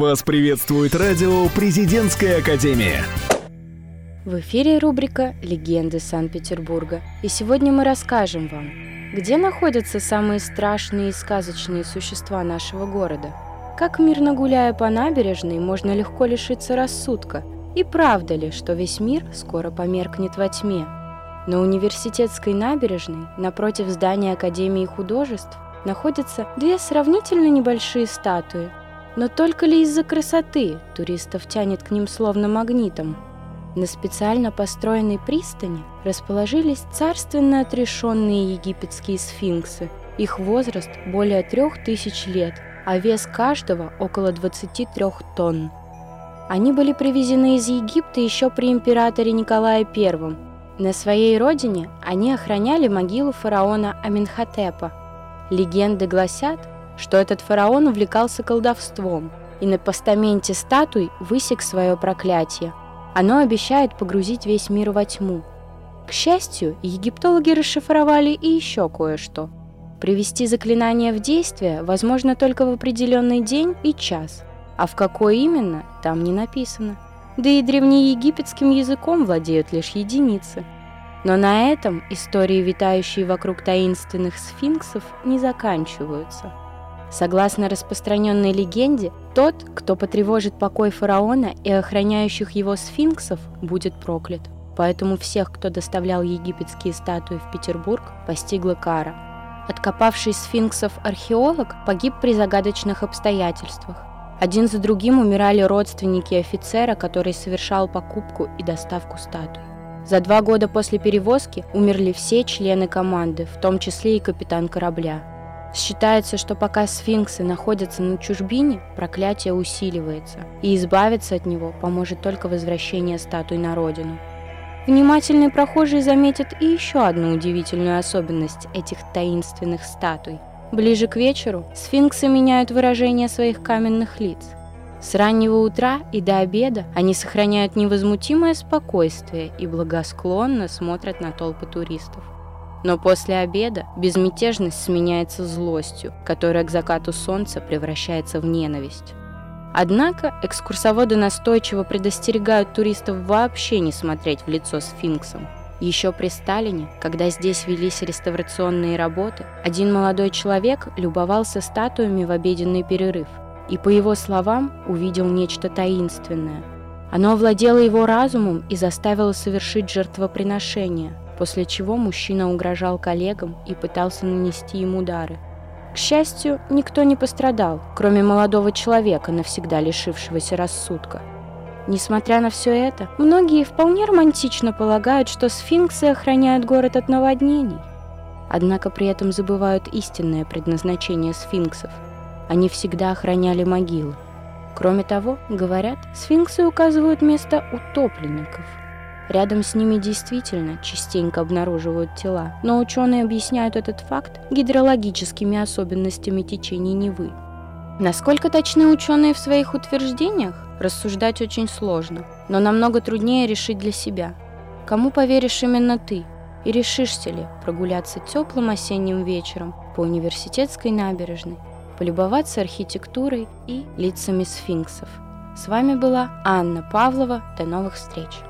Вас приветствует радио «Президентская академия». В эфире рубрика «Легенды Санкт-Петербурга». И сегодня мы расскажем вам, где находятся самые страшные и сказочные существа нашего города, как мирно гуляя по набережной можно легко лишиться рассудка, и правда ли, что весь мир скоро померкнет во тьме. На университетской набережной, напротив здания Академии художеств, находятся две сравнительно небольшие статуи – но только ли из-за красоты туристов тянет к ним словно магнитом? На специально построенной пристани расположились царственно отрешенные египетские сфинксы. Их возраст более трех тысяч лет, а вес каждого около 23 тонн. Они были привезены из Египта еще при императоре Николае I. На своей родине они охраняли могилу фараона Аминхотепа. Легенды гласят, что этот фараон увлекался колдовством и на постаменте статуй высек свое проклятие. Оно обещает погрузить весь мир во тьму. К счастью, египтологи расшифровали и еще кое-что. Привести заклинание в действие возможно только в определенный день и час, а в какой именно, там не написано. Да и древнеегипетским языком владеют лишь единицы. Но на этом истории, витающие вокруг таинственных сфинксов, не заканчиваются – Согласно распространенной легенде, тот, кто потревожит покой фараона и охраняющих его сфинксов, будет проклят. Поэтому всех, кто доставлял египетские статуи в Петербург, постигла кара. Откопавший сфинксов археолог погиб при загадочных обстоятельствах. Один за другим умирали родственники офицера, который совершал покупку и доставку статуй. За два года после перевозки умерли все члены команды, в том числе и капитан корабля. Считается, что пока сфинксы находятся на чужбине, проклятие усиливается, и избавиться от него поможет только возвращение статуй на родину. Внимательный прохожий заметит и еще одну удивительную особенность этих таинственных статуй. Ближе к вечеру сфинксы меняют выражение своих каменных лиц. С раннего утра и до обеда они сохраняют невозмутимое спокойствие и благосклонно смотрят на толпы туристов. Но после обеда безмятежность сменяется злостью, которая к закату солнца превращается в ненависть. Однако экскурсоводы настойчиво предостерегают туристов вообще не смотреть в лицо сфинксом. Еще при Сталине, когда здесь велись реставрационные работы, один молодой человек любовался статуями в обеденный перерыв и, по его словам, увидел нечто таинственное. Оно овладело его разумом и заставило совершить жертвоприношение – после чего мужчина угрожал коллегам и пытался нанести им удары. К счастью, никто не пострадал, кроме молодого человека, навсегда лишившегося рассудка. Несмотря на все это, многие вполне романтично полагают, что сфинксы охраняют город от наводнений. Однако при этом забывают истинное предназначение сфинксов. Они всегда охраняли могилы. Кроме того, говорят, сфинксы указывают место утопленников – Рядом с ними действительно частенько обнаруживают тела, но ученые объясняют этот факт гидрологическими особенностями течения Невы. Насколько точны ученые в своих утверждениях, рассуждать очень сложно, но намного труднее решить для себя. Кому поверишь именно ты? И решишься ли прогуляться теплым осенним вечером по университетской набережной, полюбоваться архитектурой и лицами сфинксов? С вами была Анна Павлова. До новых встреч!